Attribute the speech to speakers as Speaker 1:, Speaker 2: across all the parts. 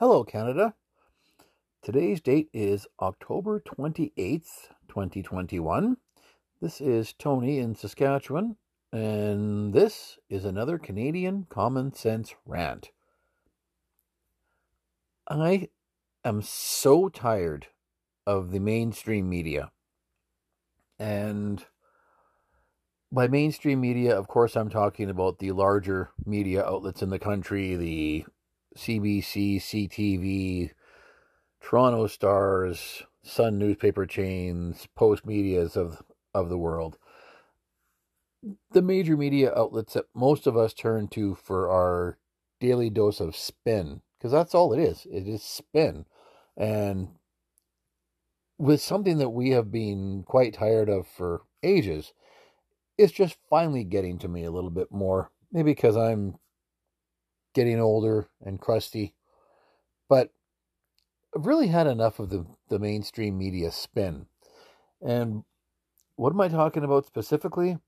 Speaker 1: Hello, Canada. Today's date is October 28th, 2021. This is Tony in Saskatchewan, and this is another Canadian Common Sense rant. I am so tired of the mainstream media. And by mainstream media, of course, I'm talking about the larger media outlets in the country, the CBC, CTV, Toronto Stars, Sun newspaper chains, Post medias of of the world. The major media outlets that most of us turn to for our daily dose of spin, because that's all it is. It is spin. And with something that we have been quite tired of for ages, it's just finally getting to me a little bit more. Maybe because I'm getting older and crusty. But I've really had enough of the, the mainstream media spin. And what am I talking about specifically?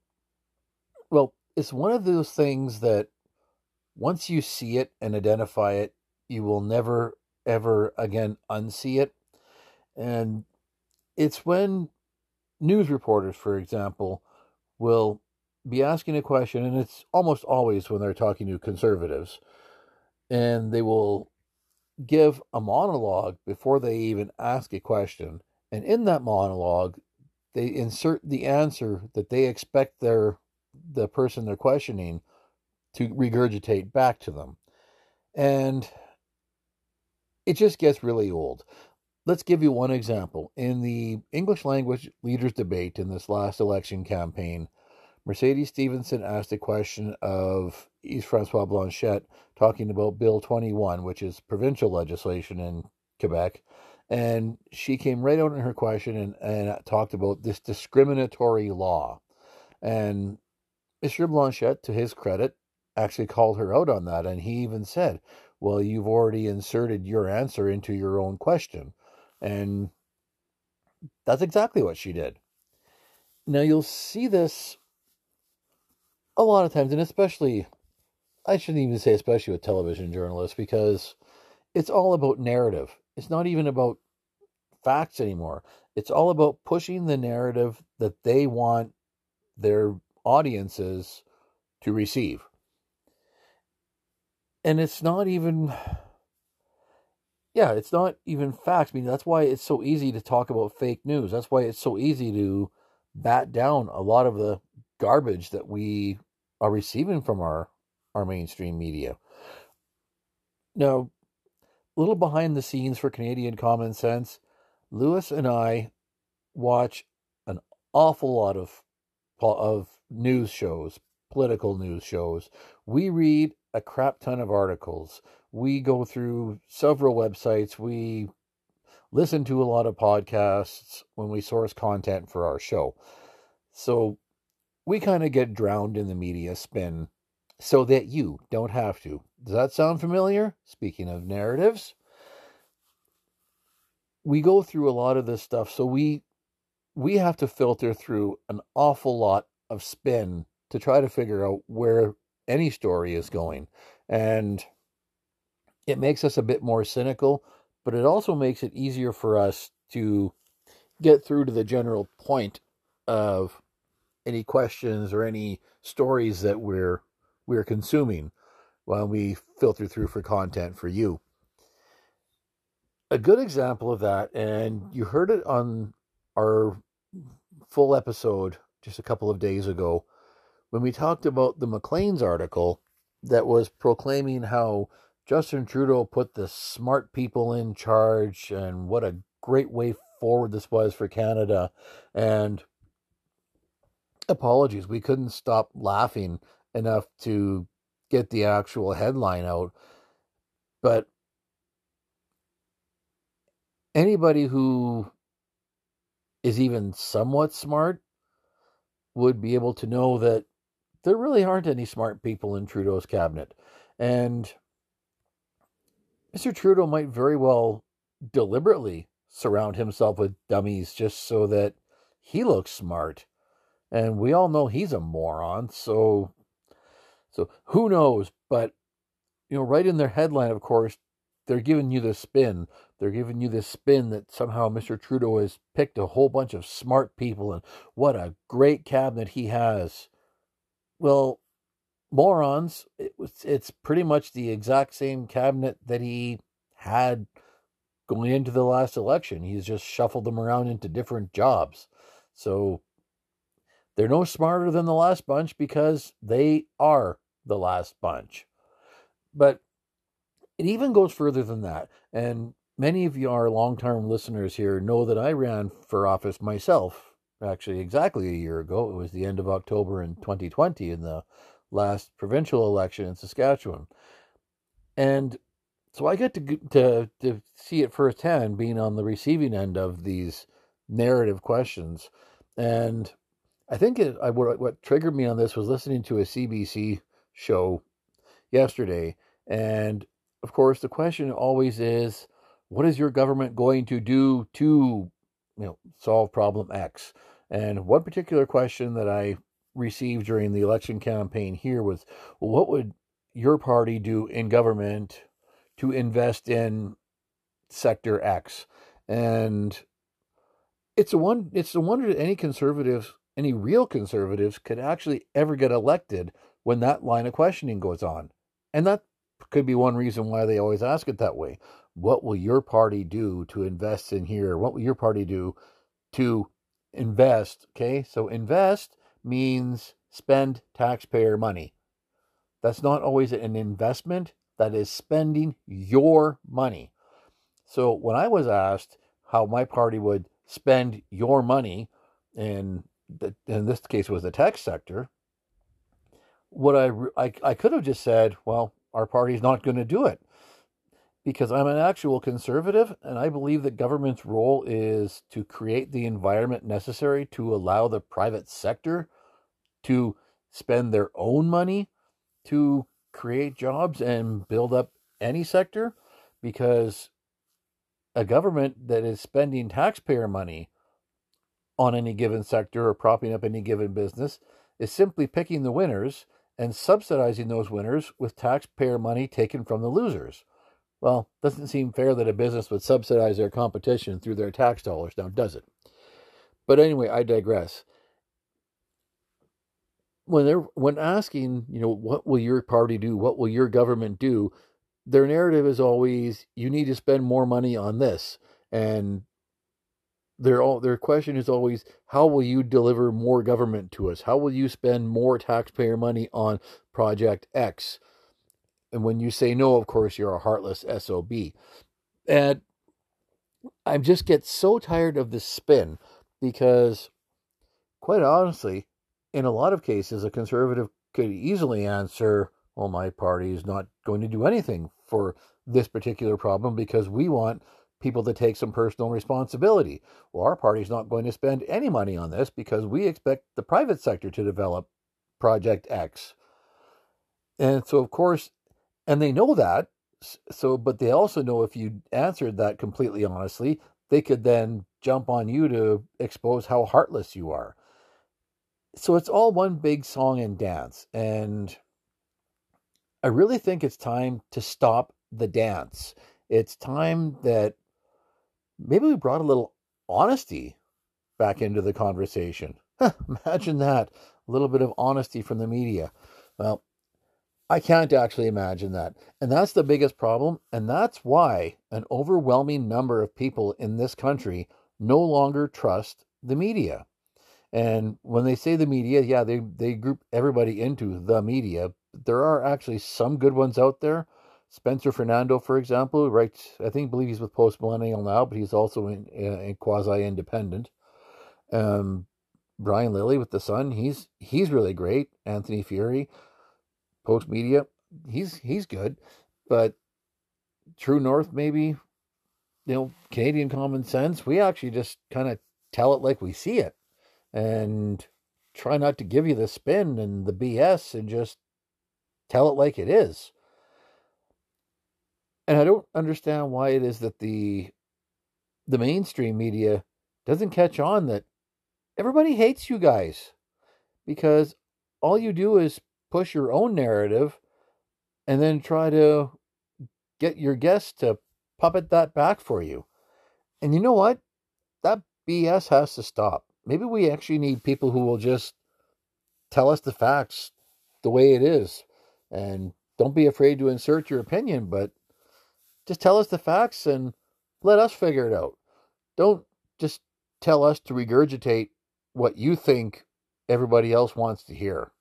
Speaker 1: Well, it's one of those things that once you see it and identify it, you will never, ever again unsee it. And it's when news reporters, for example, will be asking a question, and it's almost always when they're talking to conservatives, and they will give a monologue before they even ask a question. And in that monologue, they insert the answer that they expect their the person they're questioning to regurgitate back to them. And it just gets really old. Let's give you one example. In the English language leaders debate in this last election campaign, Mercedes Stephenson asked a question of Yves Francois Blanchet talking about Bill 21, which is provincial legislation in Quebec. And she came right out in her question and, and talked about this discriminatory law. And Mr. Blanchet, to his credit, actually called her out on that. And he even said, Well, you've already inserted your answer into your own question. And that's exactly what she did. Now, you'll see this a lot of times, and especially, I shouldn't even say especially with television journalists, because it's all about narrative. It's not even about facts anymore. It's all about pushing the narrative that they want their audiences to receive. And it's not even yeah, it's not even facts. I mean, that's why it's so easy to talk about fake news. That's why it's so easy to bat down a lot of the garbage that we are receiving from our our mainstream media. Now, a little behind the scenes for Canadian Common Sense, Lewis and I watch an awful lot of of news shows, political news shows. We read a crap ton of articles we go through several websites. We listen to a lot of podcasts when we source content for our show. So we kind of get drowned in the media spin so that you don't have to. Does that sound familiar? Speaking of narratives, we go through a lot of this stuff so we we have to filter through an awful lot of spin to try to figure out where any story is going. And it makes us a bit more cynical, but it also makes it easier for us to get through to the general point of any questions or any stories that we're we're consuming while we filter through for content for you. A good example of that, and you heard it on our full episode just a couple of days ago when we talked about the Maclean's article that was proclaiming how Justin Trudeau put the smart people in charge, and what a great way forward this was for Canada. And apologies, we couldn't stop laughing enough to get the actual headline out. But anybody who is even somewhat smart would be able to know that there really aren't any smart people in Trudeau's cabinet. And Mr. Trudeau might very well deliberately surround himself with dummies just so that he looks smart. And we all know he's a moron, so So who knows? But you know, right in their headline, of course, they're giving you the spin. They're giving you this spin that somehow Mr. Trudeau has picked a whole bunch of smart people and what a great cabinet he has. Well, morons, it was, it's pretty much the exact same cabinet that he had going into the last election. He's just shuffled them around into different jobs. So they're no smarter than the last bunch because they are the last bunch. But it even goes further than that. And many of you, our long-term listeners here, know that I ran for office myself, actually exactly a year ago. It was the end of October in 2020 in the last provincial election in Saskatchewan. And so I get to to to see it firsthand, being on the receiving end of these narrative questions, and I think it, I, what what triggered me on this was listening to a CBC show yesterday, and of course the question always is, what is your government going to do to you know solve problem X? And one particular question that I received during the election campaign here was, well, what would your party do in government to invest in sector X. And it's a one it's a wonder that any conservatives, any real conservatives could actually ever get elected when that line of questioning goes on. And that could be one reason why they always ask it that way. What will your party do to invest in here? What will your party do to invest? Okay, so invest means spend taxpayer money. That's not always an investment, that is spending your money. So when I was asked how my party would spend your money, the, in this case was the tech sector, what I, I I could have just said, well, our party's not going to do it. Because I'm an actual conservative and I believe that government's role is to create the environment necessary to allow the private sector to spend their own money to create jobs and build up any sector because a government that is spending taxpayer money on any given sector or propping up any given business is simply picking the winners and subsidizing those winners with taxpayer money taken from the losers. Well, doesn't seem fair that a business would subsidize their competition through their tax dollars now, does it? But anyway, I digress when they're when asking, you know, what will your party do? What will your government do? Their narrative is always, you need to spend more money on this, and their their question is always, how will you deliver more government to us? How will you spend more taxpayer money on project X? And when you say no, of course, you're a heartless SOB. And I just get so tired of this spin because, quite honestly, in a lot of cases, a conservative could easily answer, well, my party is not going to do anything for this particular problem because we want people to take some personal responsibility. Well, our party's not going to spend any money on this because we expect the private sector to develop Project X. And so, of course, and they know that. So, but they also know if you answered that completely honestly, they could then jump on you to expose how heartless you are so it's all one big song and dance. And I really think it's time to stop the dance. It's time that maybe we brought a little honesty back into the conversation. imagine that. A little bit of honesty from the media. Well, I can't actually imagine that. And that's the biggest problem. And that's why an overwhelming number of people in this country no longer trust the media. And when they say the media, yeah, they, they group everybody into the media. There are actually some good ones out there. Spencer Fernando, for example, writes, I think, believe he's with Post Millennial now, but he's also in, in quasi independent. Um, Brian Lilley with the Sun, he's he's really great. Anthony Furey, Post Media, he's he's good, but True North maybe, you know, Canadian Common Sense, we actually just kind of tell it like we see it and try not to give you the spin and the BS and just tell it like it is. And I don't understand why it is that the the mainstream media doesn't catch on that everybody hates you guys because all you do is push your own narrative and then try to get your guests to puppet that back for you. And you know what? That BS has to stop. Maybe we actually need people who will just tell us the facts the way it is. And don't be afraid to insert your opinion, but just tell us the facts and let us figure it out. Don't just tell us to regurgitate what you think everybody else wants to hear.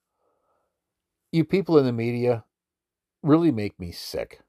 Speaker 1: You people in the media really make me sick.